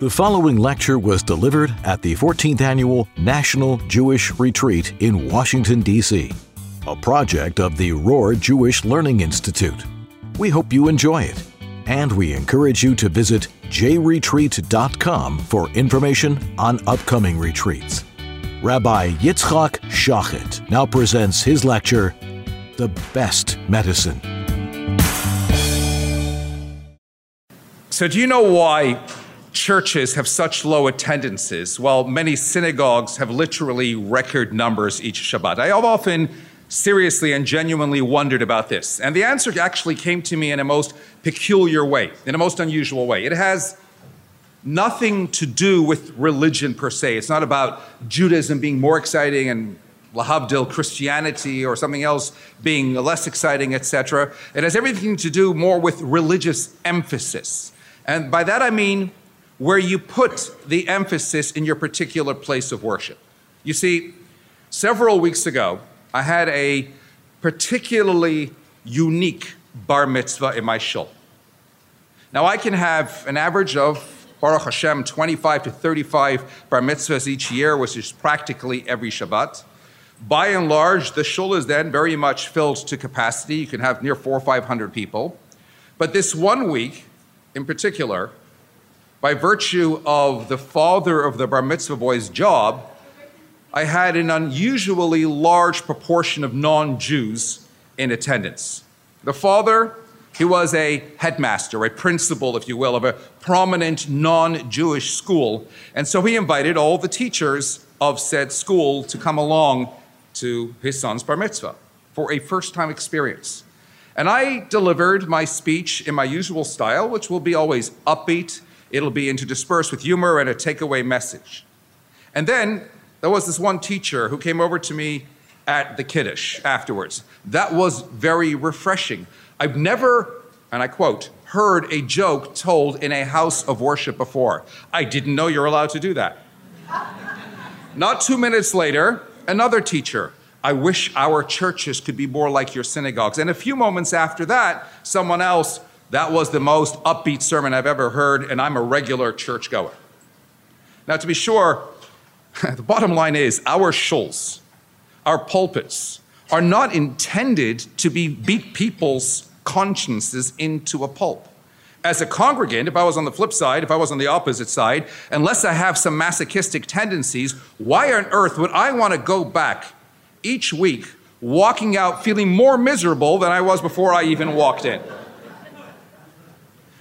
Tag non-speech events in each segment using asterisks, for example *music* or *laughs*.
The following lecture was delivered at the 14th Annual National Jewish Retreat in Washington, D.C., a project of the Rohr Jewish Learning Institute. We hope you enjoy it, and we encourage you to visit jretreat.com for information on upcoming retreats. Rabbi Yitzchak Schochet now presents his lecture, The Best Medicine. So, do you know why churches have such low attendances while many synagogues have literally record numbers each Shabbat? I have often seriously and genuinely wondered about this. And the answer actually came to me in a most peculiar way, in a most unusual way. It has nothing to do with religion per se. It's not about Judaism being more exciting and Lahavdil Christianity or something else being less exciting, etc. It has everything to do more with religious emphasis. And by that I mean where you put the emphasis in your particular place of worship. You see, several weeks ago, I had a particularly unique bar mitzvah in my shul. Now, I can have an average of, Baruch Hashem, 25 to 35 bar mitzvahs each year, which is practically every Shabbat. By and large, the shul is then very much filled to capacity. You can have near four or 500 people. But this one week, in particular, by virtue of the father of the bar mitzvah boy's job, I had an unusually large proportion of non Jews in attendance. The father, he was a headmaster, a principal, if you will, of a prominent non Jewish school. And so he invited all the teachers of said school to come along to his son's bar mitzvah for a first time experience. And I delivered my speech in my usual style, which will be always upbeat It'll be interspersed with humor and a takeaway message. And then there was this one teacher who came over to me at the Kiddush afterwards. That was very refreshing. I've never, and I quote, heard a joke told in a house of worship before. I didn't know you're allowed to do that. Not two minutes later, another teacher. I wish our churches could be more like your synagogues. And a few moments after that, someone else, that was the most upbeat sermon I've ever heard, and I'm a regular churchgoer. Now, to be sure, *laughs* the bottom line is our shuls, our pulpits, are not intended to be beat people's consciences into a pulp. As a congregant, if I was on the flip side, if I was on the opposite side, unless I have some masochistic tendencies, why on earth would I want to go back each week walking out feeling more miserable than I was before I even walked in?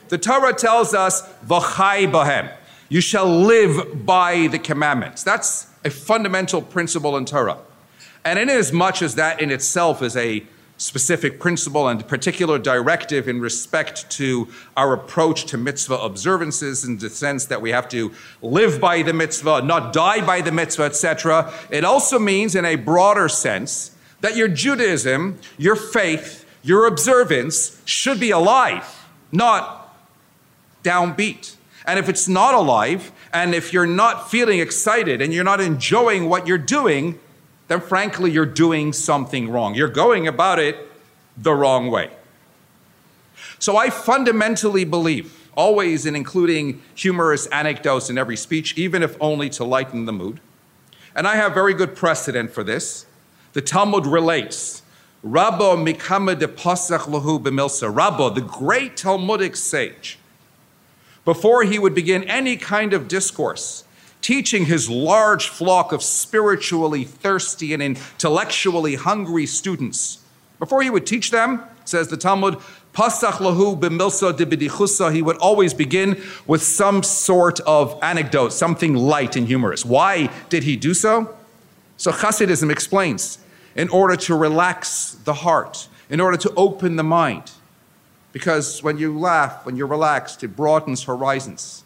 The Torah tells us, V'chai bahem. You shall live by the commandments. That's a fundamental principle in Torah. And inasmuch as that in itself is a specific principle and particular directive in respect to our approach to mitzvah observances in the sense that we have to live by the mitzvah, not die by the mitzvah, etc. It also means, in a broader sense, that your Judaism, your faith, your observance should be alive, not downbeat. And if it's not alive, and if you're not feeling excited and you're not enjoying what you're doing, then frankly, you're doing something wrong. You're going about it the wrong way. So I fundamentally believe, always in including humorous anecdotes in every speech, even if only to lighten the mood. And I have very good precedent for this. The Talmud relates, Rabbo Mikama de Pasach Lahu B'milsa, Rabbo, the great Talmudic sage, before he would begin any kind of discourse, teaching his large flock of spiritually thirsty and intellectually hungry students. Before he would teach them, says the Talmud, Pasach lahu b'milsa de he would always begin with some sort of anecdote, something light and humorous. Why did he do so? So Hasidism explains, in order to relax the heart, in order to open the mind. Because when you laugh, when you're relaxed, it broadens horizons.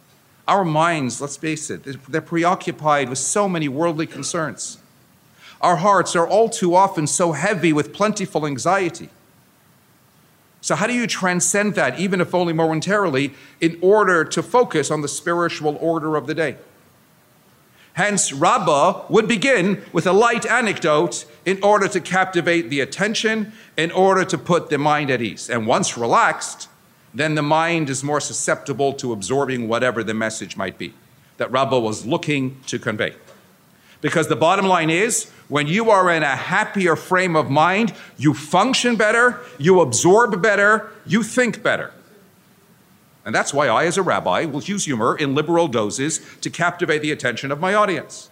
Our minds, let's face it, they're preoccupied with so many worldly concerns. Our hearts are all too often so heavy with plentiful anxiety. So, how do you transcend that, even if only momentarily, in order to focus on the spiritual order of the day? Hence, Rabbah would begin with a light anecdote in order to captivate the attention, in order to put the mind at ease. And once relaxed, then the mind is more susceptible to absorbing whatever the message might be. that Rabbi was looking to convey. Because the bottom line is, when you are in a happier frame of mind, you function better, you absorb better, you think better. And that's why I, as a rabbi, will use humor in liberal doses to captivate the attention of my audience.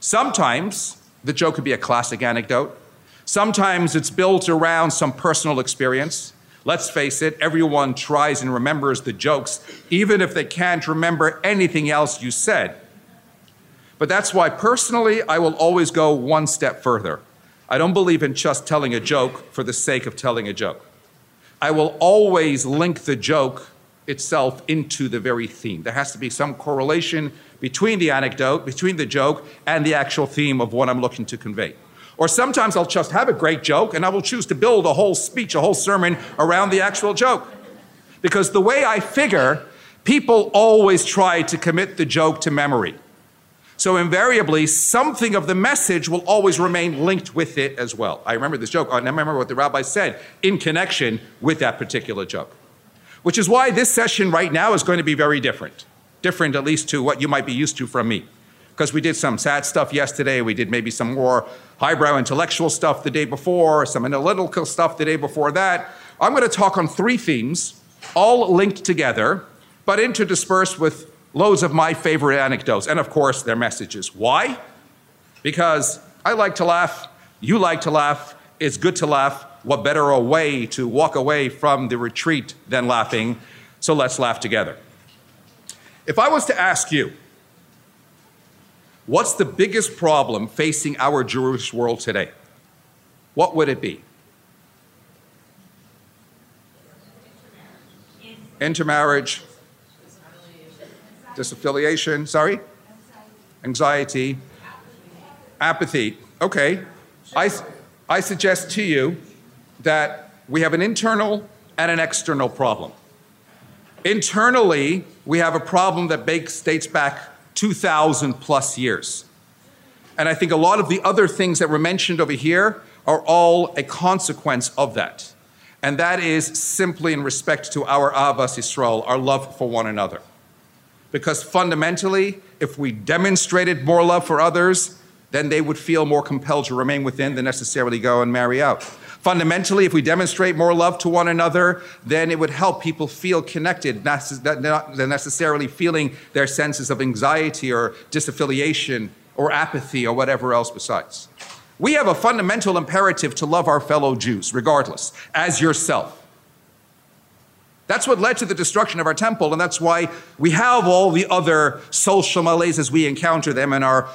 Sometimes the joke could be a classic anecdote. Sometimes it's built around some personal experience. Let's face it, everyone tries and remembers the jokes, even if they can't remember anything else you said. But that's why, personally, I will always go one step further. I don't believe in just telling a joke for the sake of telling a joke. I will always link the joke itself into the very theme. There has to be some correlation between the anecdote, between the joke, and the actual theme of what I'm looking to convey. Or sometimes I'll just have a great joke and I will choose to build a whole speech, a whole sermon around the actual joke. Because the way I figure, people always try to commit the joke to memory. So invariably, something of the message will always remain linked with it as well. I remember this joke, I remember what the rabbi said in connection with that particular joke. Which is why this session right now is going to be very different. Different, at least, to what you might be used to from me. Because we did some sad stuff yesterday, we did maybe some more highbrow intellectual stuff the day before, some analytical stuff the day before that. I'm going to talk on three themes, all linked together, but interdispersed with loads of my favorite anecdotes, and of course, their messages. Why? Because I like to laugh, you like to laugh, it's good to laugh. What better a way to walk away from the retreat than laughing? So let's laugh together. If I was to ask you, what's the biggest problem facing our Jewish world today? What would it be? Intermarriage, disaffiliation, sorry? Anxiety, apathy. Okay. I, I suggest to you that we have an internal and an external problem. Internally, we have a problem that dates back 2,000 plus years. And I think a lot of the other things that were mentioned over here are all a consequence of that. And that is simply in respect to our Avas Yisrael, our love for one another. Because fundamentally, if we demonstrated more love for others, then they would feel more compelled to remain within than necessarily go and marry out. Fundamentally, if we demonstrate more love to one another, then it would help people feel connected, not necessarily feeling their senses of anxiety or disaffiliation or apathy or whatever else besides. We have a fundamental imperative to love our fellow Jews, regardless, as yourself. That's what led to the destruction of our temple, and that's why we have all the other social malaise as we encounter them in our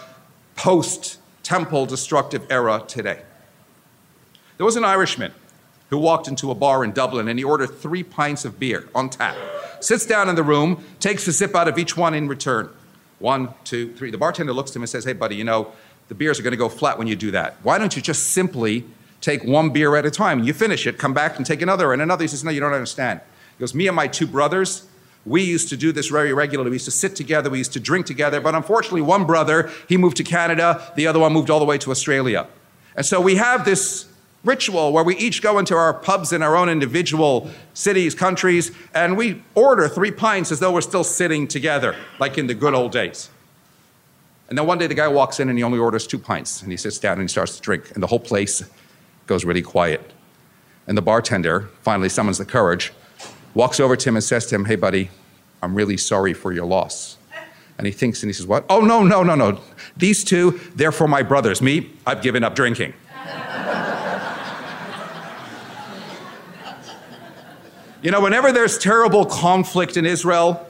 post temple destructive era today. There was an Irishman who walked into a bar in Dublin and he ordered three pints of beer on tap, sits down in the room, takes a sip out of each one in return. One, two, three. The bartender looks at him and says, Hey, buddy, you know, the beers are going to go flat when you do that. Why don't you just simply take one beer at a time? You finish it, come back and take another and another. He says, No, you don't understand. He goes, Me and my two brothers, we used to do this very regularly. We used to sit together, we used to drink together, but unfortunately, one brother, he moved to Canada, the other one moved all the way to Australia. And so we have this ritual where we each go into our pubs in our own individual cities, countries, and we order three pints as though we're still sitting together, like in the good old days. And then one day the guy walks in and he only orders two pints, and he sits down and he starts to drink, and the whole place goes really quiet. And the bartender finally summons the courage walks over to him and says to him, Hey, buddy, I'm really sorry for your loss. And he thinks and he says, What? Oh, no, no, no, no. These two, they're for my brothers. Me, I've given up drinking. You know, whenever there's terrible conflict in Israel,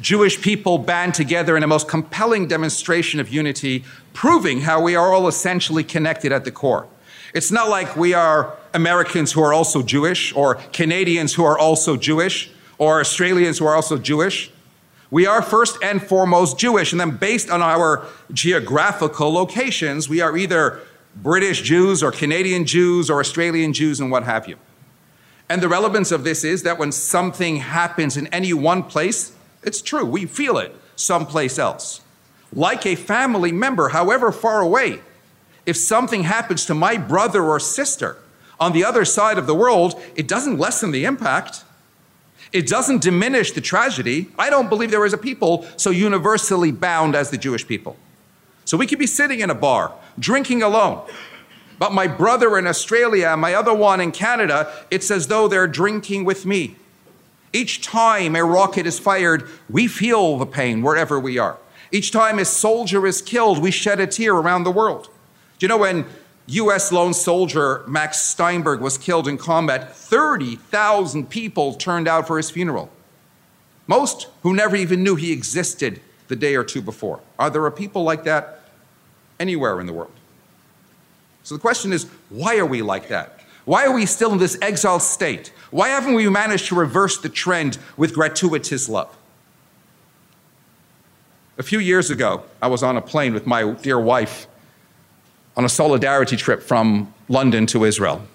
Jewish people band together in a most compelling demonstration of unity, proving how we are all essentially connected at the core. It's not like we are Americans who are also Jewish, or Canadians who are also Jewish, or Australians who are also Jewish. We are first and foremost Jewish, and then based on our geographical locations, we are either British Jews, or Canadian Jews, or Australian Jews, and what have you. And the relevance of this is that when something happens in any one place, it's true, we feel it someplace else. Like a family member, however far away, if something happens to my brother or sister on the other side of the world, it doesn't lessen the impact. It doesn't diminish the tragedy. I don't believe there is a people so universally bound as the Jewish people. So we could be sitting in a bar, drinking alone. But my brother in Australia, my other one in Canada, it's as though they're drinking with me. Each time a rocket is fired, we feel the pain wherever we are. Each time a soldier is killed, we shed a tear around the world. Do you know when US lone soldier Max Steinberg was killed in combat, 30,000 people turned out for his funeral. Most who never even knew he existed the day or two before. Are there people like that anywhere in the world? So the question is why are we like that? Why are we still in this exiled state? Why haven't we managed to reverse the trend with gratuitous love? A few years ago, I was on a plane with my dear wife on a solidarity trip from London to Israel.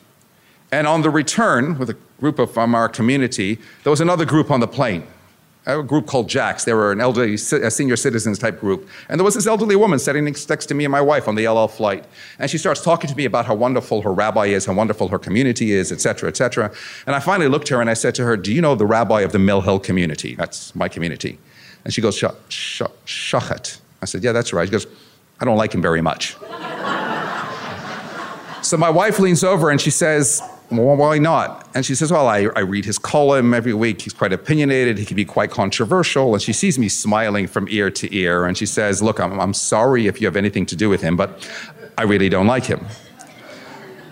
And on the return, with a group of, from our community, there was another group on the plane a group called JACS. They were an elderly, a senior citizens type group. And there was this elderly woman sitting next to me and my wife on the El Al flight. And she starts talking to me about how wonderful her rabbi is, how wonderful her community is, et cetera, et cetera. And I finally looked at her and I said to her, Do you know the rabbi of the Mill Hill community? That's my community. And she goes, Schochet. I said, Yeah, that's right. She goes, I don't like him very much. *laughs* so my wife leans over and she says, well, why not? And she says, Well, I, I read his column every week. He's quite opinionated. He can be quite controversial. And she sees me smiling from ear to ear. And she says, Look, I'm, I'm sorry if you have anything to do with him, but I really don't like him.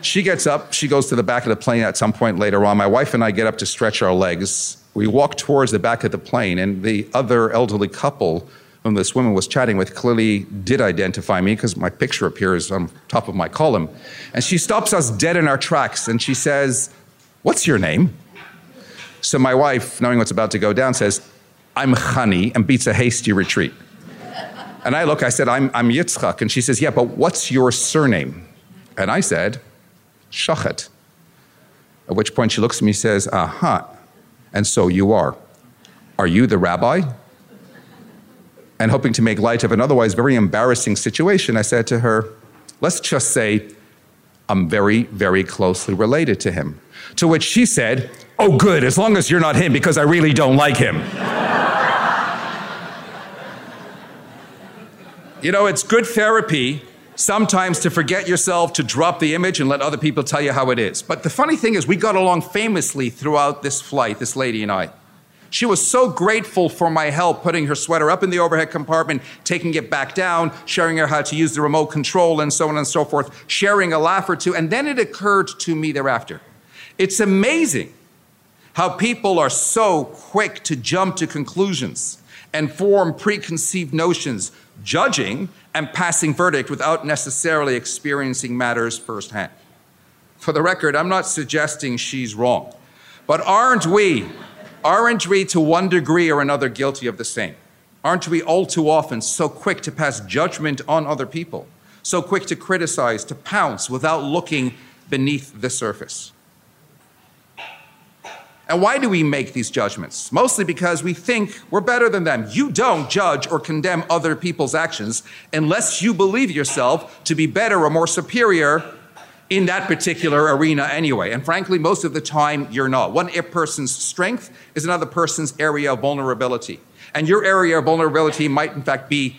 She gets up. She goes to the back of the plane at some point later on. My wife and I get up to stretch our legs. We walk towards the back of the plane, and the other elderly couple whom this woman was chatting with clearly did identify me because my picture appears on top of my column. And she stops us dead in our tracks and she says, What's your name? So my wife, knowing what's about to go down, says, I'm Chani, and beats a hasty retreat. And I look, I said, I'm, I'm Yitzchak. And she says, Yeah, but what's your surname? And I said, Schochet. At which point she looks at me and says, Aha, and so you are. Are you the rabbi? And hoping to make light of an otherwise very embarrassing situation, I said to her, Let's just say I'm very, very closely related to him. To which she said, Oh, good, as long as you're not him, because I really don't like him. *laughs* you know, it's good therapy sometimes to forget yourself, to drop the image and let other people tell you how it is. But the funny thing is, we got along famously throughout this flight, this lady and I. She was so grateful for my help putting her sweater up in the overhead compartment, taking it back down, sharing her how to use the remote control, and so on and so forth, sharing a laugh or two. And then it occurred to me thereafter. It's amazing how people are so quick to jump to conclusions and form preconceived notions, judging and passing verdict without necessarily experiencing matters firsthand. For the record, I'm not suggesting she's wrong, but aren't we? Aren't we to one degree or another guilty of the same? Aren't we all too often so quick to pass judgment on other people, so quick to criticize, to pounce without looking beneath the surface? And why do we make these judgments? Mostly because we think we're better than them. You don't judge or condemn other people's actions unless you believe yourself to be better or more superior in that particular arena anyway. And frankly, most of the time, you're not. One person's strength is another person's area of vulnerability. And your area of vulnerability might, in fact, be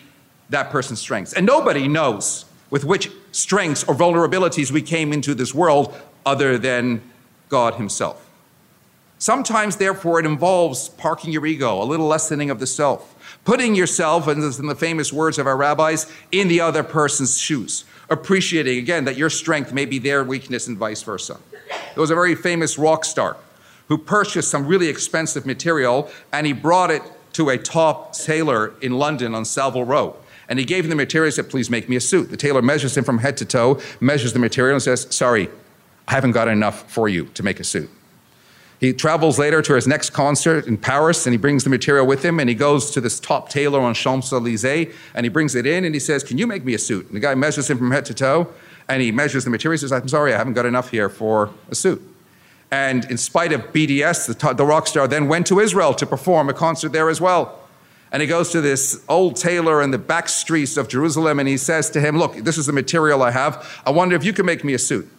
that person's strengths. And nobody knows with which strengths or vulnerabilities we came into this world other than God Himself. Sometimes, therefore, it involves parking your ego, a little lessening of the self, putting yourself, and in the famous words of our rabbis, in the other person's shoes appreciating again that your strength may be their weakness and vice versa. There was a very famous rock star who purchased some really expensive material and he brought it to a top tailor in London on Savile Row. And he gave him the material and said, Please make me a suit. The tailor measures him from head to toe, measures the material, and says, Sorry, I haven't got enough for you to make a suit. He travels later to his next concert in Paris and he brings the material with him and he goes to this top tailor on Champs Elysees and he brings it in and he says, Can you make me a suit? And the guy measures him from head to toe and he measures the material. He says, I'm sorry, I haven't got enough here for a suit. And in spite of BDS, the, the rock star then went to Israel to perform a concert there as well. And he goes to this old tailor in the back streets of Jerusalem and he says to him, Look, this is the material I have. I wonder if you can make me a suit.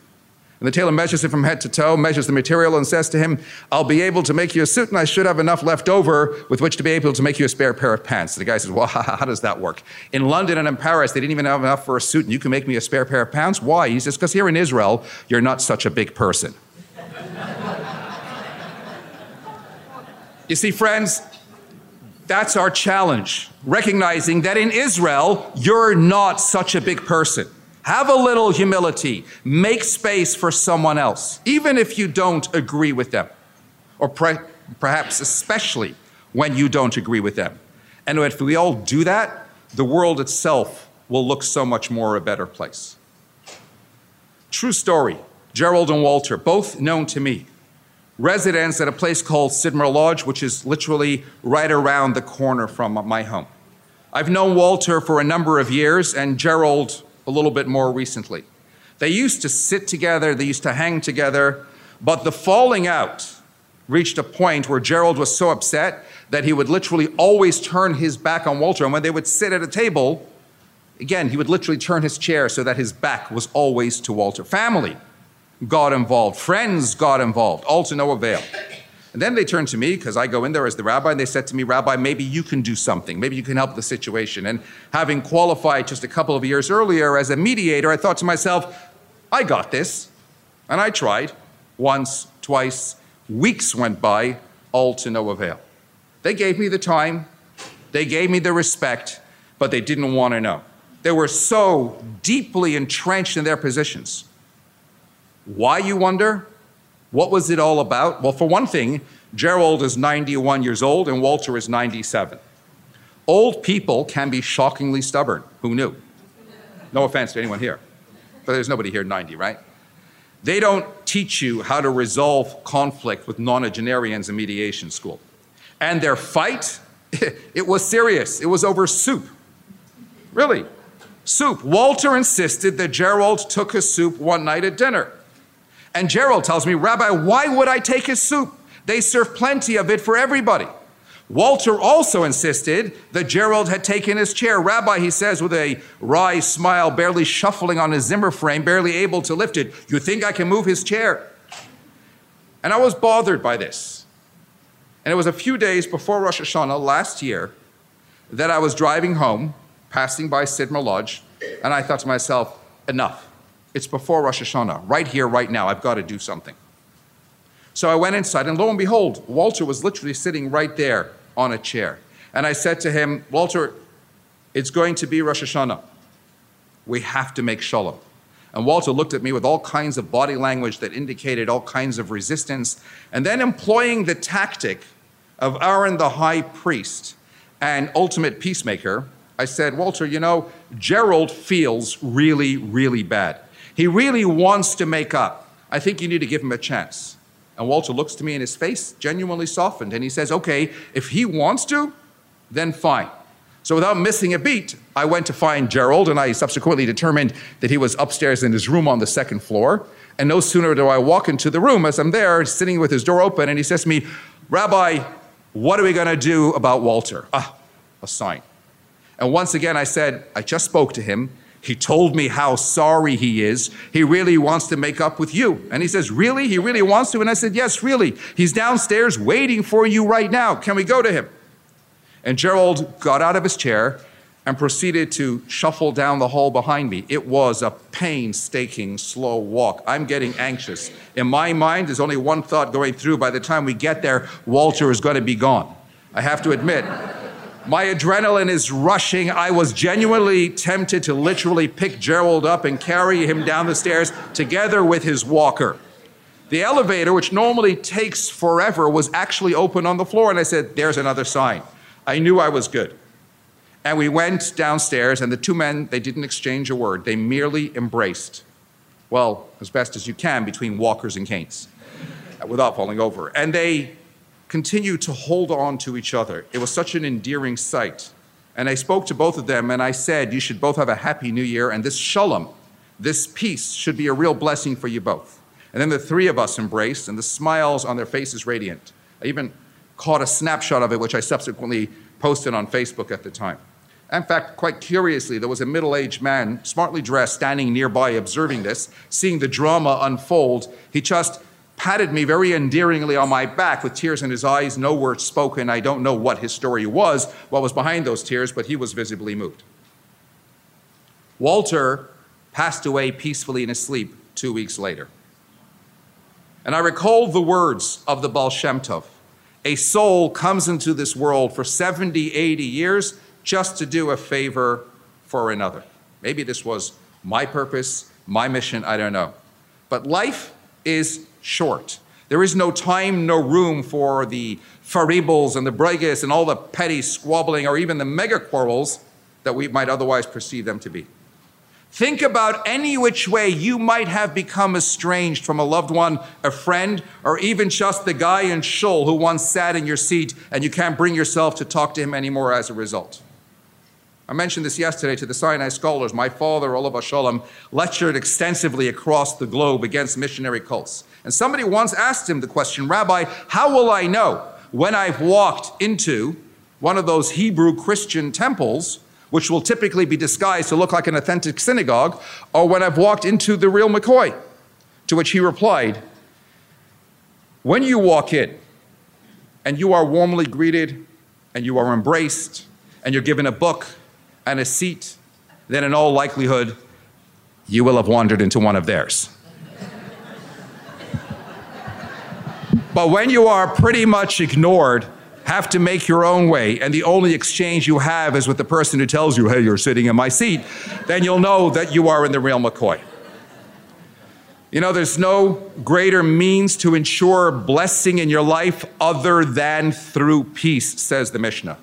And the tailor measures him from head to toe, measures the material, and says to him, I'll be able to make you a suit, and I should have enough left over with which to be able to make you a spare pair of pants. And the guy says, Well, *laughs* how does that work? In London and in Paris, they didn't even have enough for a suit, and you can make me a spare pair of pants? Why? He says, Because here in Israel, you're not such a big person. *laughs* you see, friends, that's our challenge, recognizing that in Israel, you're not such a big person. Have a little humility. Make space for someone else, even if you don't agree with them, or pre- perhaps especially when you don't agree with them. And if we all do that, the world itself will look so much more a better place. True story Gerald and Walter, both known to me, residents at a place called Sidmar Lodge, which is literally right around the corner from my home. I've known Walter for a number of years, and Gerald a little bit more recently. They used to sit together, they used to hang together, but the falling out reached a point where Gerald was so upset that he would literally always turn his back on Walter. And when they would sit at a table, again, he would literally turn his chair so that his back was always to Walter. Family got involved, friends got involved, all to no avail. And then they turned to me because I go in there as the rabbi and they said to me, Rabbi, maybe you can do something. Maybe you can help the situation. And having qualified just a couple of years earlier as a mediator, I thought to myself, I got this. And I tried once, twice. Weeks went by, all to no avail. They gave me the time, they gave me the respect, but they didn't want to know. They were so deeply entrenched in their positions. Why, you wonder? What was it all about? Well, for one thing, Gerald is 91 years old and Walter is 97. Old people can be shockingly stubborn. Who knew? No offense to anyone here, but there's nobody here 90, right? They don't teach you how to resolve conflict with nonagenarians in mediation school. And their fight, *laughs* it was serious. It was over soup. Really, soup. Walter insisted that Gerald took his soup one night at dinner. And Gerald tells me, Rabbi, why would I take his soup? They serve plenty of it for everybody. Walter also insisted that Gerald had taken his chair. Rabbi, he says with a wry smile, barely shuffling on his Zimmer frame, barely able to lift it, You think I can move his chair? And I was bothered by this. And it was a few days before Rosh Hashanah last year that I was driving home, passing by Sidmar Lodge, and I thought to myself, Enough. It's before Rosh Hashanah, right here, right now. I've got to do something. So I went inside, and lo and behold, Walter was literally sitting right there on a chair. And I said to him, Walter, it's going to be Rosh Hashanah. We have to make shalom. And Walter looked at me with all kinds of body language that indicated all kinds of resistance. And then, employing the tactic of Aaron the high priest and ultimate peacemaker, I said, Walter, you know, Gerald feels really, really bad. He really wants to make up. I think you need to give him a chance. And Walter looks to me and his face genuinely softened and he says, Okay, if he wants to, then fine. So without missing a beat, I went to find Gerald and I subsequently determined that he was upstairs in his room on the second floor. And no sooner do I walk into the room as I'm there, sitting with his door open, and he says to me, Rabbi, what are we going to do about Walter? Ah, a sign. And once again, I said, I just spoke to him. He told me how sorry he is. He really wants to make up with you. And he says, Really? He really wants to? And I said, Yes, really. He's downstairs waiting for you right now. Can we go to him? And Gerald got out of his chair and proceeded to shuffle down the hall behind me. It was a painstaking, slow walk. I'm getting anxious. In my mind, there's only one thought going through. By the time we get there, Walter is going to be gone. I have to admit, my adrenaline is rushing. I was genuinely tempted to literally pick Gerald up and carry him down the stairs together with his walker. The elevator, which normally takes forever, was actually open on the floor, and I said, There's another sign. I knew I was good. And we went downstairs, and the two men, they didn't exchange a word. They merely embraced. Well, as best as you can between walkers and canes without falling over. And they continued to hold on to each other. It was such an endearing sight. And I spoke to both of them and I said, You should both have a happy new year, and this shalom, this peace, should be a real blessing for you both. And then the three of us embraced, and the smiles on their faces radiant. I even caught a snapshot of it, which I subsequently posted on Facebook at the time. In fact, quite curiously, there was a middle aged man, smartly dressed, standing nearby observing this, seeing the drama unfold. He just patted me very endearingly on my back with tears in his eyes, no words spoken. I don't know what his story was, what was behind those tears, but he was visibly moved. Walter passed away peacefully in his sleep two weeks later. And I recall the words of the Baal Shem Tov. A soul comes into this world for 70, 80 years just to do a favor for another. Maybe this was my purpose, my mission, I don't know. But life is short. There is no time, no room for the faribles and the bregas and all the petty squabbling or even the mega quarrels that we might otherwise perceive them to be. Think about any which way you might have become estranged from a loved one, a friend, or even just the guy in shul who once sat in your seat and you can't bring yourself to talk to him anymore as a result. I mentioned this yesterday to the Sinai scholars. My father, Olav Shalom, lectured extensively across the globe against missionary cults. And somebody once asked him the question, Rabbi, how will I know when I've walked into one of those Hebrew Christian temples, which will typically be disguised to look like an authentic synagogue, or when I've walked into the real McCoy? To which he replied, When you walk in and you are warmly greeted and you are embraced and you're given a book and a seat, then in all likelihood, you will have wandered into one of theirs. But when you are pretty much ignored, have to make your own way, and the only exchange you have is with the person who tells you, hey, you're sitting in my seat, then you'll know that you are in the real McCoy. You know, there's no greater means to ensure blessing in your life other than through peace, says the Mishnah.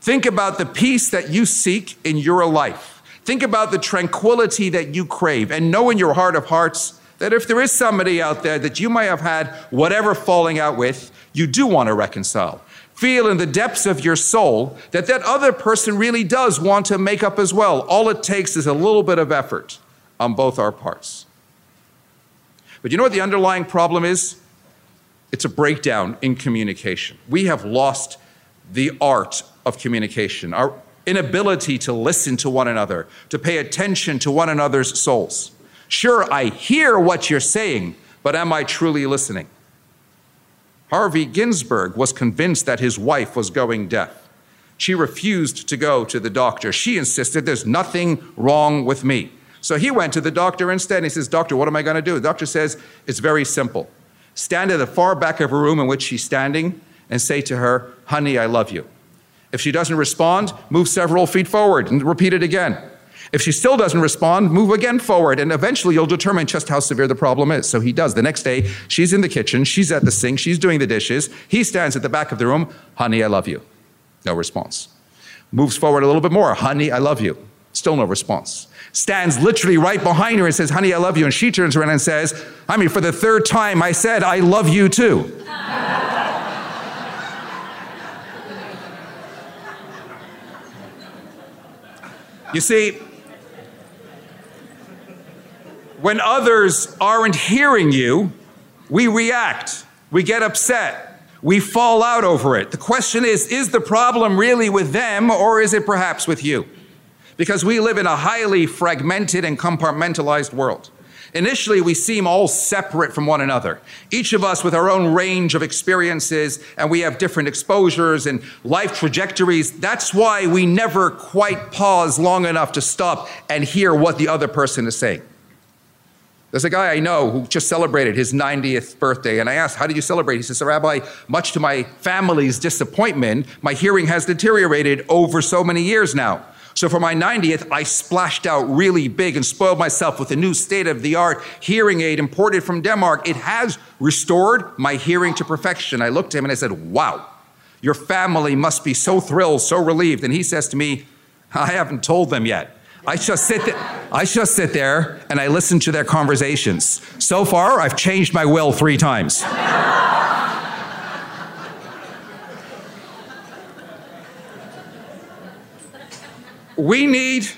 Think about the peace that you seek in your life. Think about the tranquility that you crave, and know in your heart of hearts that if there is somebody out there that you might have had whatever falling out with, you do want to reconcile. Feel in the depths of your soul that that other person really does want to make up as well. All it takes is a little bit of effort on both our parts. But you know what the underlying problem is? It's a breakdown in communication. We have lost the art of communication, our inability to listen to one another, to pay attention to one another's souls. Sure, I hear what you're saying, but am I truly listening? Harvey Ginsburg was convinced that his wife was going deaf. She refused to go to the doctor. She insisted there's nothing wrong with me. So he went to the doctor instead. He says, Doctor, what am I going to do? The doctor says, It's very simple. Stand at the far back of a room in which she's standing and say to her, Honey, I love you. If she doesn't respond, move several feet forward and repeat it again. If she still doesn't respond, move again forward, and eventually you'll determine just how severe the problem is. So he does. The next day, she's in the kitchen, she's at the sink, she's doing the dishes. He stands at the back of the room, honey, I love you. No response. Moves forward a little bit more, honey, I love you. Still no response. Stands literally right behind her and says, honey, I love you. And she turns around and says, I mean, for the third time, I said, I love you too. *laughs* You see, when others aren't hearing you, we react, we get upset, we fall out over it. The question is is the problem really with them or is it perhaps with you? Because we live in a highly fragmented and compartmentalized world. Initially, we seem all separate from one another, each of us with our own range of experiences, and we have different exposures and life trajectories. That's why we never quite pause long enough to stop and hear what the other person is saying. There's a guy I know who just celebrated his 90th birthday, and I asked, How did you celebrate? He says, Rabbi, much to my family's disappointment, my hearing has deteriorated over so many years now. So for my 90th, I splashed out really big and spoiled myself with a new state of the art hearing aid imported from Denmark. It has restored my hearing to perfection. I looked at him and I said, Wow, your family must be so thrilled, so relieved. And he says to me, I haven't told them yet. I just sit there, I just sit there and I listen to their conversations. So far, I've changed my will three times. we need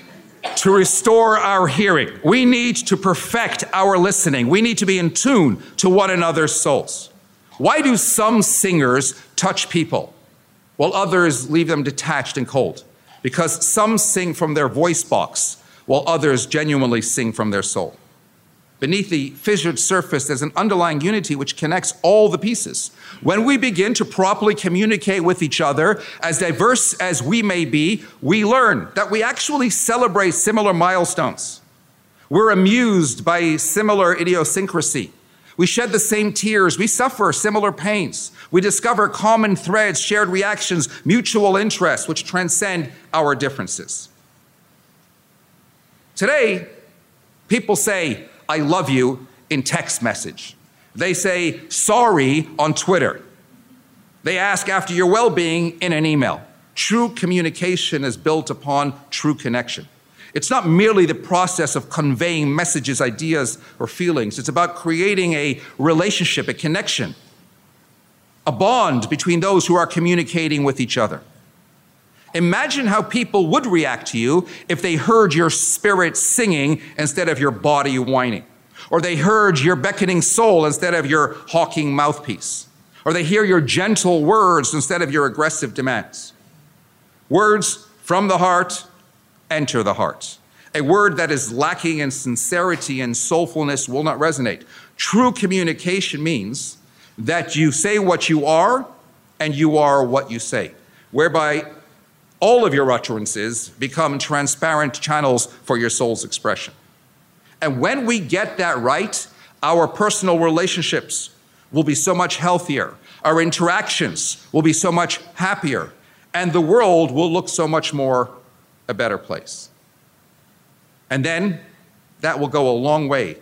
to restore our hearing. We need to perfect our listening. We need to be in tune to one another's souls. Why do some singers touch people while others leave them detached and cold? Because some sing from their voice box while others genuinely sing from their soul. Beneath the fissured surface, there's an underlying unity which connects all the pieces. When we begin to properly communicate with each other, as diverse as we may be, we learn that we actually celebrate similar milestones. We're amused by similar idiosyncrasy. We shed the same tears. We suffer similar pains. We discover common threads, shared reactions, mutual interests, which transcend our differences. Today, people say, I love you in text message. They say sorry on Twitter. They ask after your well being in an email. True communication is built upon true connection. It's not merely the process of conveying messages, ideas, or feelings. It's about creating a relationship, a connection, a bond between those who are communicating with each other. Imagine how people would react to you if they heard your spirit singing instead of your body whining, or they heard your beckoning soul instead of your hawking mouthpiece, or they hear your gentle words instead of your aggressive demands. Words from the heart enter the heart. A word that is lacking in sincerity and soulfulness will not resonate. True communication means that you say what you are and you are what you say, whereby all of your utterances become transparent channels for your soul's expression. And when we get that right, our personal relationships will be so much healthier, our interactions will be so much happier, and the world will look so much more a better place. And then that will go a long way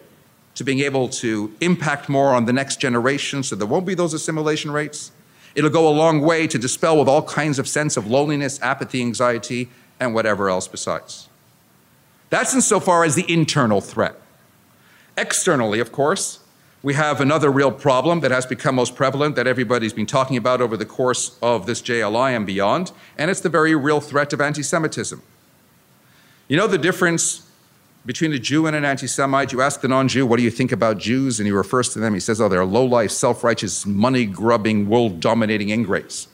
to being able to impact more on the next generation so there won't be those assimilation rates. It'll go a long way to dispel with all kinds of sense of loneliness, apathy, anxiety, and whatever else besides. That's insofar as the internal threat. Externally, of course, we have another real problem that has become most prevalent that everybody's been talking about over the course of this JLI and beyond, and it's the very real threat of anti Semitism. You know the difference between a Jew and an anti Semite? You ask the non Jew, what do you think about Jews? And he refers to them, he says, oh, they're low life, self righteous, money grubbing, world dominating ingrates.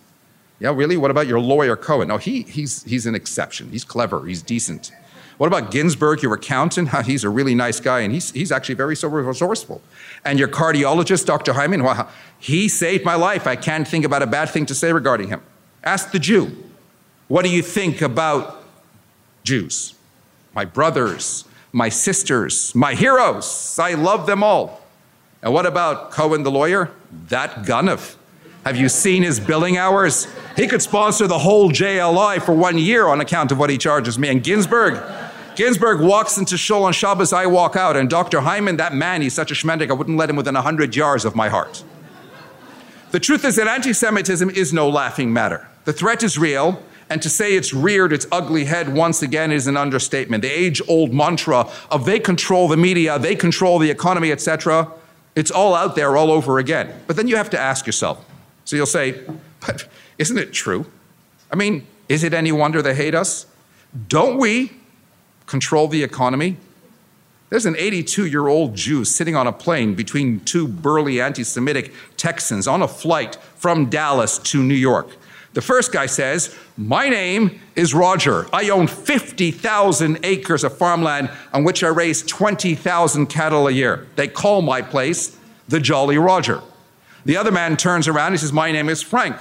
Yeah, really? What about your lawyer Cohen? No, he, he's, he's an exception. He's clever, he's decent. What about Ginsburg, your accountant? *laughs* He's a really nice guy, and he's, he's actually very so resourceful. And your cardiologist, Dr. Hyman, well, he saved my life. I can't think about a bad thing to say regarding him. Ask the Jew, what do you think about Jews? My brothers, my sisters, my heroes. I love them all. And what about Cohen the lawyer? That Gunoff. Have you seen his billing hours? He could sponsor the whole JLI for one year on account of what he charges me. And Ginsburg, Ginsburg walks into Shul on Shabbos, I walk out. And Dr. Hyman, that man, he's such a schmendik, I wouldn't let him within 100 yards of my heart. The truth is that anti Semitism is no laughing matter. The threat is real, and to say it's reared its ugly head once again is an understatement. The age old mantra of they control the media, they control the economy, etc., it's all out there all over again. But then you have to ask yourself. So you'll say, but isn't it true? I mean, is it any wonder they hate us? Don't we control the economy? There's an 82 year old Jew sitting on a plane between two burly anti Semitic Texans on a flight from Dallas to New York. The first guy says, My name is Roger. I own 50,000 acres of farmland on which I raise 20,000 cattle a year. They call my place the Jolly Roger. The other man turns around and says, My name is Frank.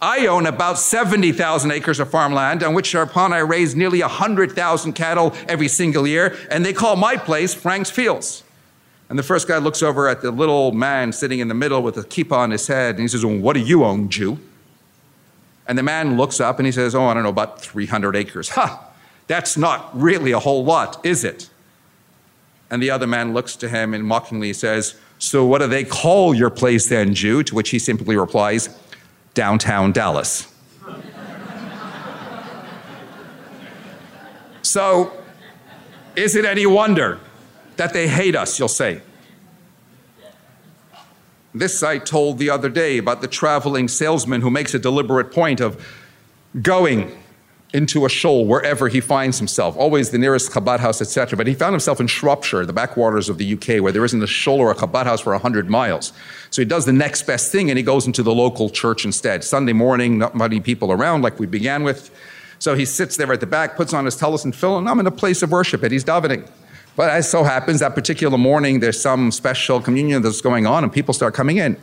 I own about 70,000 acres of farmland on which upon I raise nearly 100,000 cattle every single year, and they call my place Frank's Fields. And the first guy looks over at the little man sitting in the middle with a kippah on his head, and he says, well, What do you own, Jew? And the man looks up and he says, Oh, I don't know, about 300 acres. Ha! That's not really a whole lot, is it? And the other man looks to him and mockingly says, So what do they call your place then, Jew? To which he simply replies, downtown Dallas. *laughs* so, is it any wonder that they hate us, you'll say? This I told the other day about the traveling salesman who makes a deliberate point of going into a shul wherever he finds himself, always the nearest Chabad house, etc. But he found himself in Shropshire, the backwaters of the UK, where there isn't a shul or a Chabad house for 100 miles. So he does the next best thing and he goes into the local church instead. Sunday morning, not many people around like we began with. So he sits there at the back, puts on his tallis and tefillin, and I'm in a place of worship, and he's davening. But as so happens, that particular morning, there's some special communion that's going on, and people start coming in.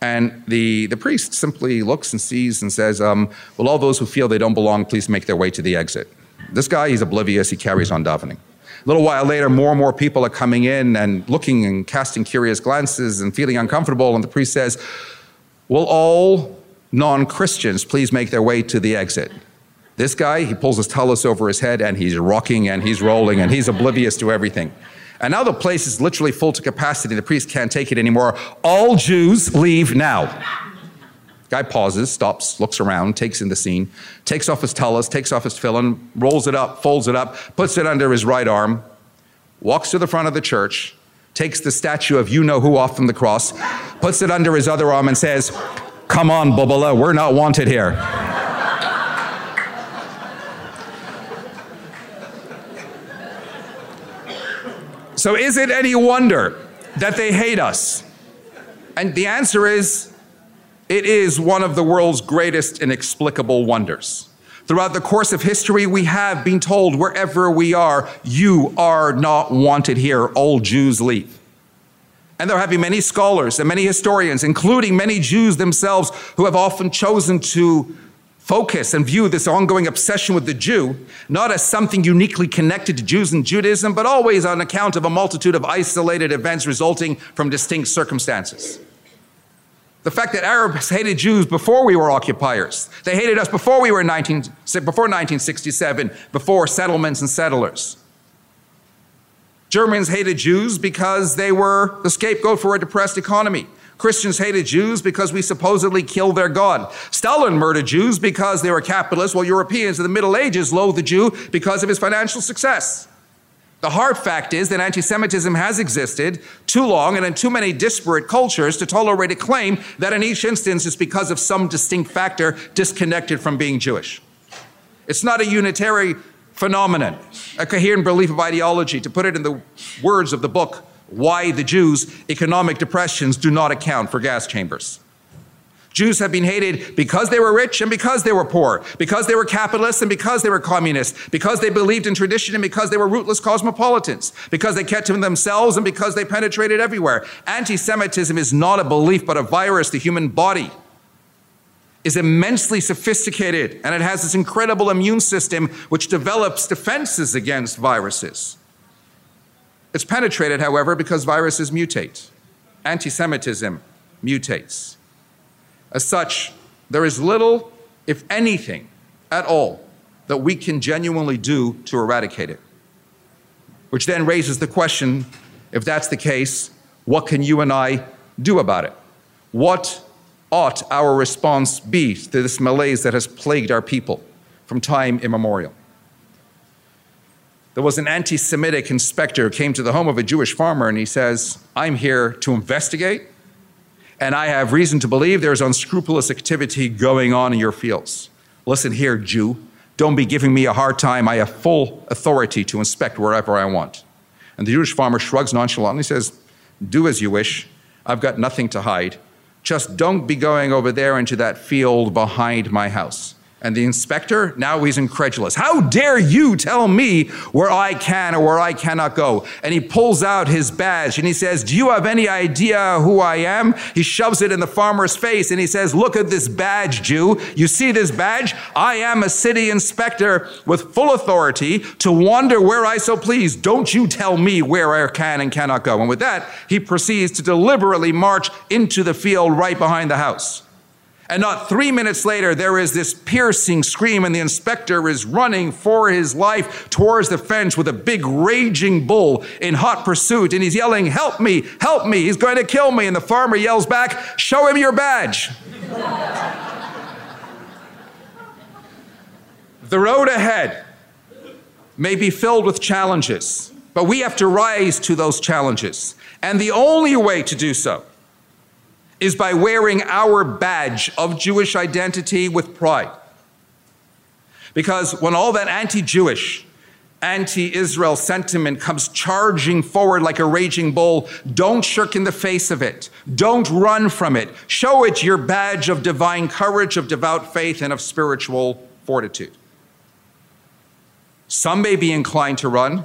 And the, the priest simply looks and sees and says, um, Well, all those who feel they don't belong, please make their way to the exit. This guy, he's oblivious, he carries on davening. A little while later, more and more people are coming in and looking and casting curious glances and feeling uncomfortable. And the priest says, Will all non Christians please make their way to the exit? This guy, he pulls his tallis over his head and he's rocking and he's rolling and he's oblivious to everything. And now the place is literally full to capacity. The priest can't take it anymore. All Jews leave now. Guy pauses, stops, looks around, takes in the scene, takes off his tallis, takes off his tefillin, rolls it up, folds it up, puts it under his right arm, walks to the front of the church, takes the statue of you know who off from the cross, puts it under his other arm, and says, Come on, Bubala, we're not wanted here. So, is it any wonder that they hate us? And the answer is it is one of the world's greatest inexplicable wonders. Throughout the course of history, we have been told wherever we are, you are not wanted here. All Jews leave. And there have been many scholars and many historians, including many Jews themselves, who have often chosen to focus and view this ongoing obsession with the Jew not as something uniquely connected to Jews and Judaism, but always on account of a multitude of isolated events resulting from distinct circumstances. The fact that Arabs hated Jews before we were occupiers, they hated us before we were 19, before 1967, before settlements and settlers. Germans hated Jews because they were the scapegoat for a depressed economy. Christians hated Jews because we supposedly killed their God. Stalin murdered Jews because they were capitalists, while Europeans in the Middle Ages loathed the Jew because of his financial success. The hard fact is that anti Semitism has existed too long and in too many disparate cultures to tolerate a claim that in each instance it's because of some distinct factor disconnected from being Jewish. It's not a unitary phenomenon, a coherent belief of ideology. To put it in the words of the book, why the Jews' economic depressions do not account for gas chambers. Jews have been hated because they were rich and because they were poor, because they were capitalists and because they were communists, because they believed in tradition and because they were rootless cosmopolitans, because they kept to themselves and because they penetrated everywhere. Anti Semitism is not a belief but a virus. The human body is immensely sophisticated and it has this incredible immune system which develops defenses against viruses. It's penetrated, however, because viruses mutate. Anti Semitism mutates. As such, there is little, if anything, at all, that we can genuinely do to eradicate it. Which then raises the question if that's the case, what can you and I do about it? What ought our response be to this malaise that has plagued our people from time immemorial? There was an anti Semitic inspector who came to the home of a Jewish farmer and he says, I'm here to investigate, and I have reason to believe there's unscrupulous activity going on in your fields. Listen here, Jew, don't be giving me a hard time. I have full authority to inspect wherever I want. And the Jewish farmer shrugs nonchalantly and says, Do as you wish. I've got nothing to hide. Just don't be going over there into that field behind my house. And the inspector, now he's incredulous. How dare you tell me where I can or where I cannot go? And he pulls out his badge and he says, Do you have any idea who I am? He shoves it in the farmer's face and he says, Look at this badge, Jew. You see this badge? I am a city inspector with full authority to wander where I so please. Don't you tell me where I can and cannot go. And with that, he proceeds to deliberately march into the field right behind the house. And not three minutes later, there is this piercing scream, and the inspector is running for his life towards the fence with a big raging bull in hot pursuit. And he's yelling, Help me, help me, he's going to kill me. And the farmer yells back, Show him your badge. *laughs* the road ahead may be filled with challenges, but we have to rise to those challenges. And the only way to do so is by wearing our badge of Jewish identity with pride. Because when all that anti Jewish, anti Israel sentiment comes charging forward like a raging bull, don't shirk in the face of it. Don't run from it. Show it your badge of divine courage, of devout faith, and of spiritual fortitude. Some may be inclined to run,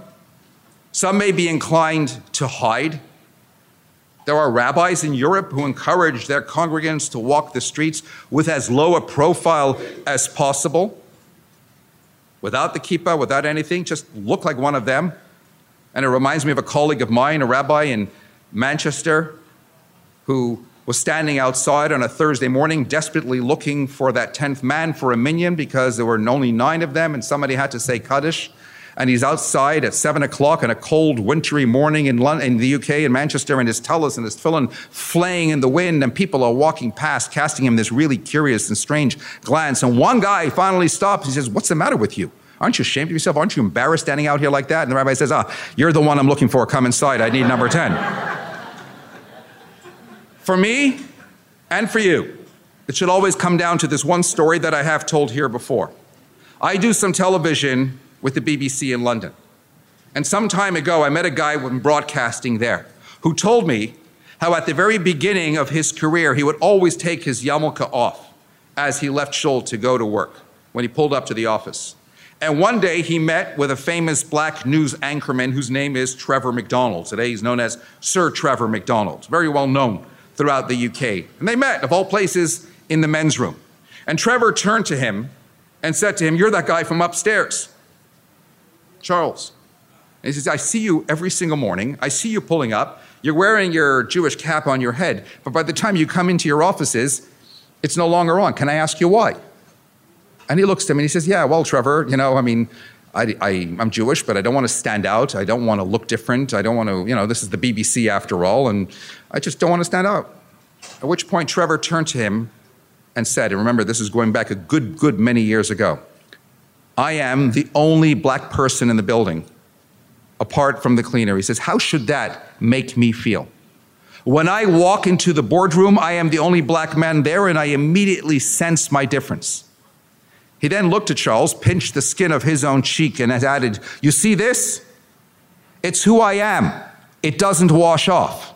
some may be inclined to hide. There are rabbis in Europe who encourage their congregants to walk the streets with as low a profile as possible, without the kippah, without anything, just look like one of them. And it reminds me of a colleague of mine, a rabbi in Manchester, who was standing outside on a Thursday morning, desperately looking for that 10th man for a minyan because there were only nine of them and somebody had to say Kaddish and he's outside at seven o'clock on a cold, wintry morning in, London, in the UK, in Manchester, and his tallis and his tefillin flaying in the wind, and people are walking past, casting him this really curious and strange glance. And one guy finally stops. He says, What's the matter with you? Aren't you ashamed of yourself? Aren't you embarrassed standing out here like that? And the rabbi says, Ah, you're the one I'm looking for. Come inside. I need number 10. *laughs* for me and for you, it should always come down to this one story that I have told here before. I do some television with the BBC in London. And some time ago, I met a guy when broadcasting there who told me how at the very beginning of his career, he would always take his yarmulke off as he left Shul to go to work when he pulled up to the office. And one day he met with a famous black news anchorman whose name is Trevor McDonald. Today he's known as Sir Trevor McDonald, very well known throughout the UK. And they met, of all places, in the men's room. And Trevor turned to him and said to him, You're that guy from upstairs. Charles. And he says, I see you every single morning. I see you pulling up. You're wearing your Jewish cap on your head. But by the time you come into your offices, it's no longer on. Can I ask you why? And he looks to me and he says, Yeah, well, Trevor, you know, I mean, I, I, am Jewish, but I don't want to stand out. I don't want to look different. I don't want to, you know, this is the BBC after all, and I just don't want to stand out. At which point, Trevor turned to him and said, and remember, this is going back a good, good many years ago I am the only black person in the building apart from the cleaner. He says, How should that make me feel? When I walk into the boardroom, I am the only black man there, and I immediately sense my difference. He then looked at Charles, pinched the skin of his own cheek, and added, You see this? It's who I am. It doesn't wash off.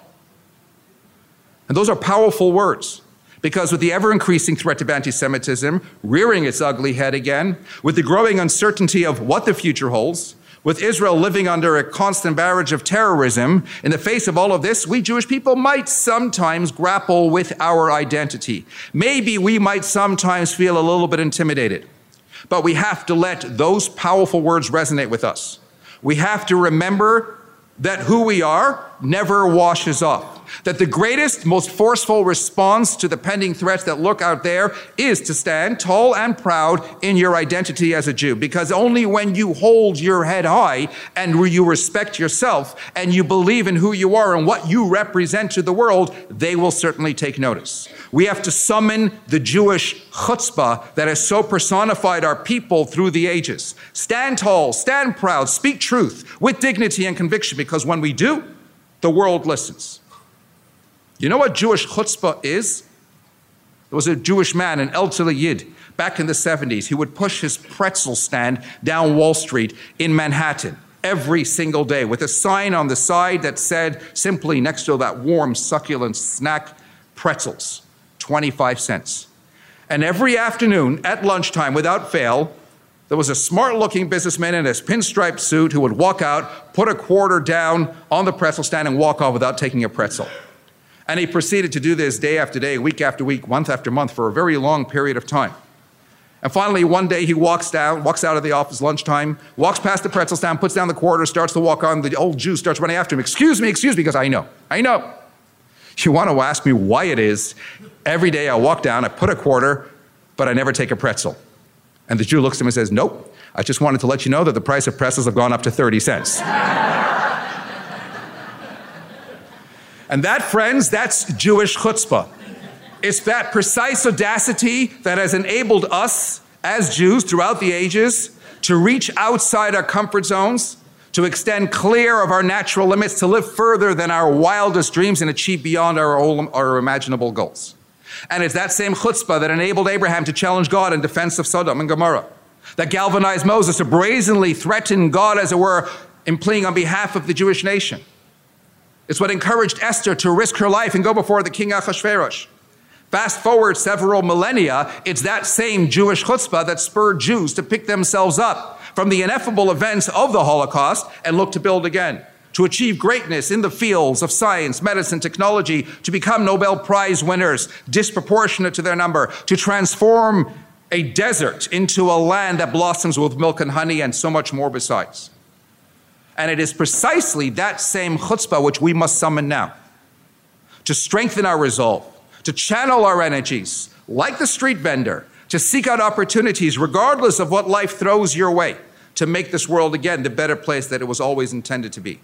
And those are powerful words. Because with the ever increasing threat of anti Semitism rearing its ugly head again, with the growing uncertainty of what the future holds, with Israel living under a constant barrage of terrorism, in the face of all of this, we Jewish people might sometimes grapple with our identity. Maybe we might sometimes feel a little bit intimidated. But we have to let those powerful words resonate with us. We have to remember that who we are never washes off that the greatest, most forceful response to the pending threats that look out there is to stand tall and proud in your identity as a Jew. Because only when you hold your head high and you respect yourself and you believe in who you are and what you represent to the world, they will certainly take notice. We have to summon the Jewish chutzpah that has so personified our people through the ages. Stand tall, stand proud, speak truth with dignity and conviction, because when we do, the world listens. You know what Jewish chutzpah is? There was a Jewish man, an elderly Yid, back in the 70s. He would push his pretzel stand down Wall Street in Manhattan every single day with a sign on the side that said simply next to that warm, succulent snack, pretzels, 25 cents. And every afternoon at lunchtime, without fail, there was a smart looking businessman in his pinstripe suit who would walk out, put a quarter down on the pretzel stand, and walk off without taking a pretzel. And he proceeded to do this day after day, week after week, month after month for a very long period of time. And finally, one day he walks down, walks out of the office lunchtime, walks past the pretzel stand, puts down the quarter, starts to walk on. The old Jew starts running after him. Excuse me, excuse me, because I know, I know. You want to ask me why it is every day I walk down, I put a quarter, but I never take a pretzel. And the Jew looks at him and says, Nope, I just wanted to let you know that the price of pretzels have gone up to 30 cents. *laughs* And that, friends, that's Jewish chutzpah. It's that precise audacity that has enabled us as Jews throughout the ages to reach outside our comfort zones, to extend clear of our natural limits, to live further than our wildest dreams and achieve beyond our, our imaginable goals. And it's that same chutzpah that enabled Abraham to challenge God in defense of Sodom and Gomorrah, that galvanized Moses to brazenly threaten God, as it were, in pleading on behalf of the Jewish nation. It's what encouraged Esther to risk her life and go before the king Achashverosh. Fast forward several millennia, it's that same Jewish chutzpah that spurred Jews to pick themselves up from the ineffable events of the Holocaust and look to build again to achieve greatness in the fields of science, medicine, technology, to become Nobel Prize winners, disproportionate to their number, to transform a desert into a land that blossoms with milk and honey, and so much more besides. And it is precisely that same chutzpah which we must summon now to strengthen our resolve, to channel our energies, like the street vendor, to seek out opportunities, regardless of what life throws your way, to make this world again the better place that it was always intended to be.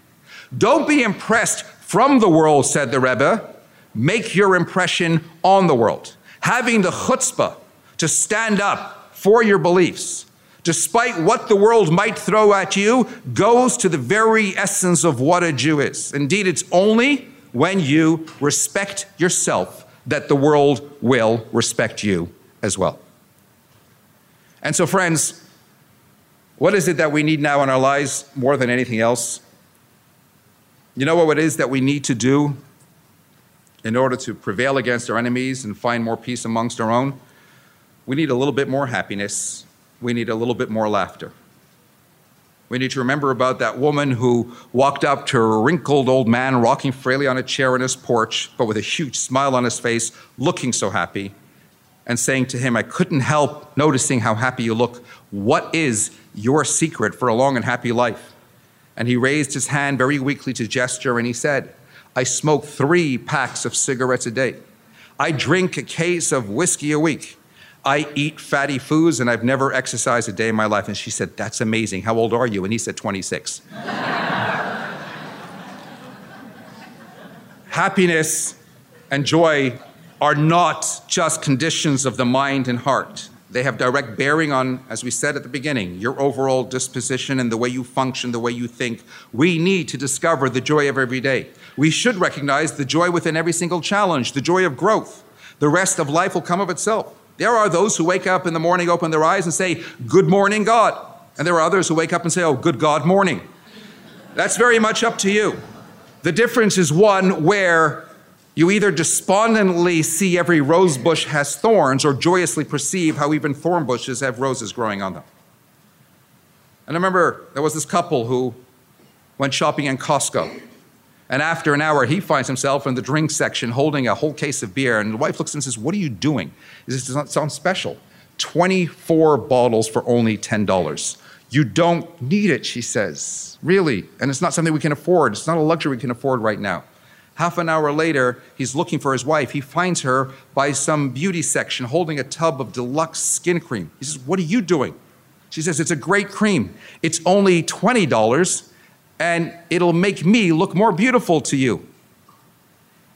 Don't be impressed from the world, said the Rebbe. Make your impression on the world. Having the chutzpah to stand up for your beliefs, despite what the world might throw at you, goes to the very essence of what a Jew is. Indeed, it's only when you respect yourself that the world will respect you as well. And so, friends, what is it that we need now in our lives more than anything else? You know what it is that we need to do in order to prevail against our enemies and find more peace amongst our own? We need a little bit more happiness. We need a little bit more laughter. We need to remember about that woman who walked up to a wrinkled old man rocking frailly on a chair in his porch, but with a huge smile on his face, looking so happy, and saying to him, I couldn't help noticing how happy you look. What is your secret for a long and happy life? And he raised his hand very weakly to gesture and he said, I smoke three packs of cigarettes a day. I drink a case of whiskey a week. I eat fatty foods and I've never exercised a day in my life. And she said, That's amazing. How old are you? And he said, 26. *laughs* Happiness and joy are not just conditions of the mind and heart. They have direct bearing on, as we said at the beginning, your overall disposition and the way you function, the way you think. We need to discover the joy of every day. We should recognize the joy within every single challenge, the joy of growth. The rest of life will come of itself. There are those who wake up in the morning, open their eyes, and say, Good morning, God. And there are others who wake up and say, Oh, good God morning. That's very much up to you. The difference is one where you either despondently see every rose bush has thorns or joyously perceive how even thorn bushes have roses growing on them. And I remember there was this couple who went shopping in Costco. And after an hour, he finds himself in the drink section holding a whole case of beer. And the wife looks and says, What are you doing? This does not sound special. 24 bottles for only $10. You don't need it, she says. Really. And it's not something we can afford. It's not a luxury we can afford right now. Half an hour later, he's looking for his wife. He finds her by some beauty section holding a tub of deluxe skin cream. He says, What are you doing? She says, It's a great cream. It's only $20 and it'll make me look more beautiful to you.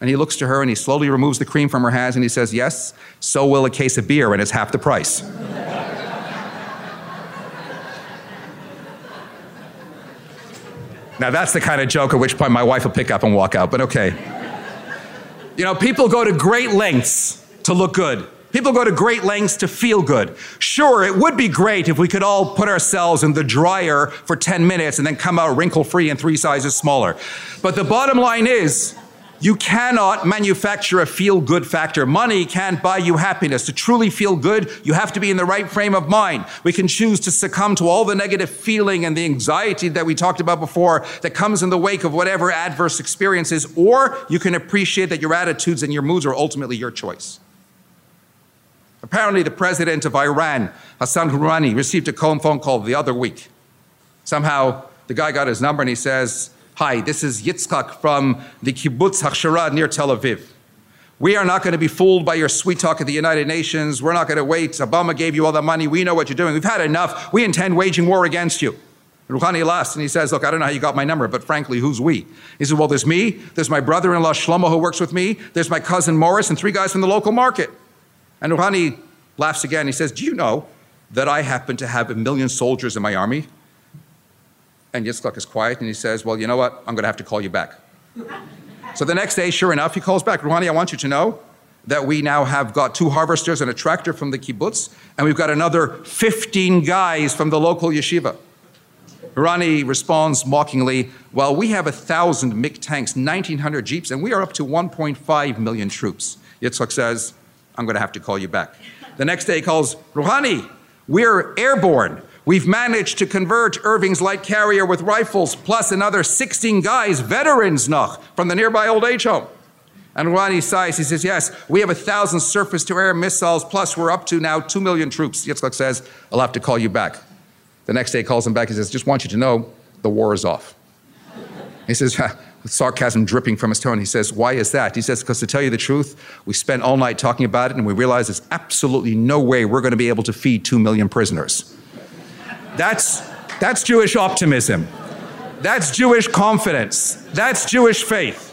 And he looks to her and he slowly removes the cream from her hands and he says, Yes, so will a case of beer and it's half the price. Now, that's the kind of joke at which point my wife will pick up and walk out, but okay. You know, people go to great lengths to look good. People go to great lengths to feel good. Sure, it would be great if we could all put ourselves in the dryer for 10 minutes and then come out wrinkle free and three sizes smaller. But the bottom line is, you cannot manufacture a feel good factor. Money can't buy you happiness. To truly feel good, you have to be in the right frame of mind. We can choose to succumb to all the negative feeling and the anxiety that we talked about before that comes in the wake of whatever adverse experiences, or you can appreciate that your attitudes and your moods are ultimately your choice. Apparently, the president of Iran, Hassan Rouhani, received a phone call the other week. Somehow, the guy got his number and he says, Hi, this is Yitzchak from the kibbutz Hachshara near Tel Aviv. We are not going to be fooled by your sweet talk at the United Nations. We're not going to wait. Obama gave you all the money. We know what you're doing. We've had enough. We intend waging war against you. Rouhani laughs and he says, Look, I don't know how you got my number, but frankly, who's we? He says, Well, there's me, there's my brother in law Shlomo who works with me, there's my cousin Morris, and three guys from the local market. And Rouhani laughs again. He says, Do you know that I happen to have a million soldiers in my army? And Yitzchak is quiet and he says, Well, you know what? I'm going to have to call you back. *laughs* so the next day, sure enough, he calls back. Rouhani, I want you to know that we now have got two harvesters and a tractor from the kibbutz, and we've got another 15 guys from the local yeshiva. Rouhani responds mockingly, Well, we have a thousand MiG tanks, 1,900 jeeps, and we are up to 1.5 million troops. Yitzchak says, I'm going to have to call you back. The next day he calls, Rouhani, we're airborne. We've managed to convert Irving's light carrier with rifles, plus another 16 guys, veterans noch, from the nearby old age home. And Rouhani sighs, he says, Yes, we have a thousand surface to air missiles, plus we're up to now two million troops. Yitzhak says, I'll have to call you back. The next day he calls him back, he says, Just want you to know the war is off. He says, *laughs* sarcasm dripping from his tone, he says, Why is that? He says, Because to tell you the truth, we spent all night talking about it and we realized there's absolutely no way we're going to be able to feed two million prisoners. That's, that's Jewish optimism. That's Jewish confidence. That's Jewish faith.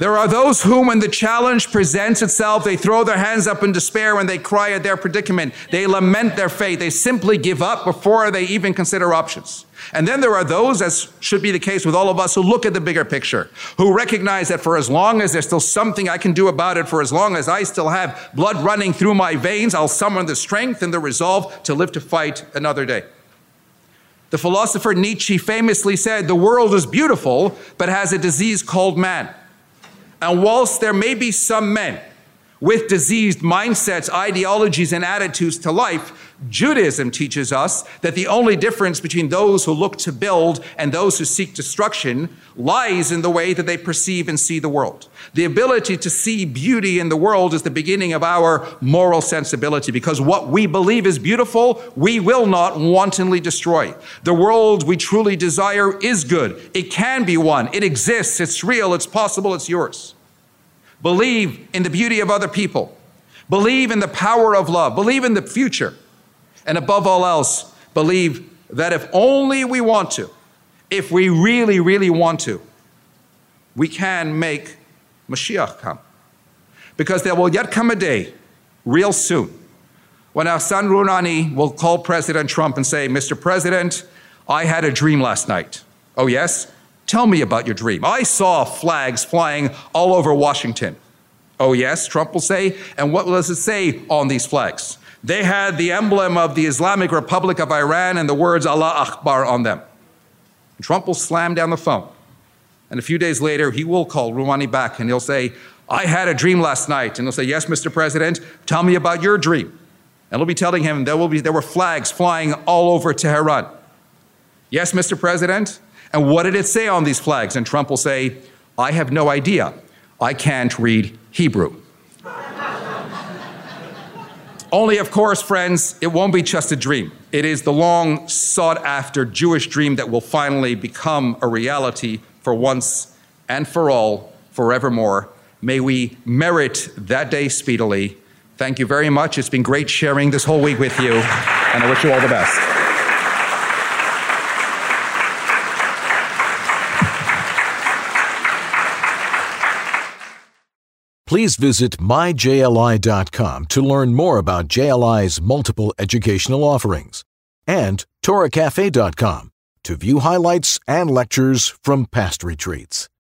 There are those whom, when the challenge presents itself, they throw their hands up in despair when they cry at their predicament. They lament their fate. They simply give up before they even consider options. And then there are those, as should be the case with all of us, who look at the bigger picture, who recognize that for as long as there's still something I can do about it, for as long as I still have blood running through my veins, I'll summon the strength and the resolve to live to fight another day. The philosopher Nietzsche famously said, The world is beautiful, but has a disease called man. And whilst there may be some men with diseased mindsets, ideologies, and attitudes to life, Judaism teaches us that the only difference between those who look to build and those who seek destruction lies in the way that they perceive and see the world. The ability to see beauty in the world is the beginning of our moral sensibility because what we believe is beautiful, we will not wantonly destroy. The world we truly desire is good. It can be one. It exists. It's real. It's possible. It's yours. Believe in the beauty of other people. Believe in the power of love. Believe in the future. And above all else, believe that if only we want to, if we really, really want to, we can make Mashiach come. Because there will yet come a day, real soon, when our son Rouhani will call President Trump and say, Mr. President, I had a dream last night. Oh, yes? Tell me about your dream. I saw flags flying all over Washington. Oh, yes, Trump will say. And what does it say on these flags? They had the emblem of the Islamic Republic of Iran and the words Allah Akbar on them. And Trump will slam down the phone. And a few days later, he will call Rouhani back and he'll say, I had a dream last night. And he'll say, Yes, Mr. President, tell me about your dream. And he'll be telling him there, will be, there were flags flying all over Tehran. Yes, Mr. President, and what did it say on these flags? And Trump will say, I have no idea. I can't read Hebrew. *laughs* Only, of course, friends, it won't be just a dream. It is the long sought after Jewish dream that will finally become a reality for once and for all, forevermore. May we merit that day speedily. Thank you very much. It's been great sharing this whole week with you, and I wish you all the best. Please visit myjli.com to learn more about JLI's multiple educational offerings and torahcafe.com to view highlights and lectures from past retreats.